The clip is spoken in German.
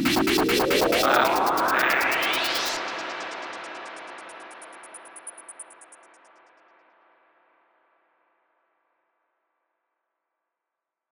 Ah.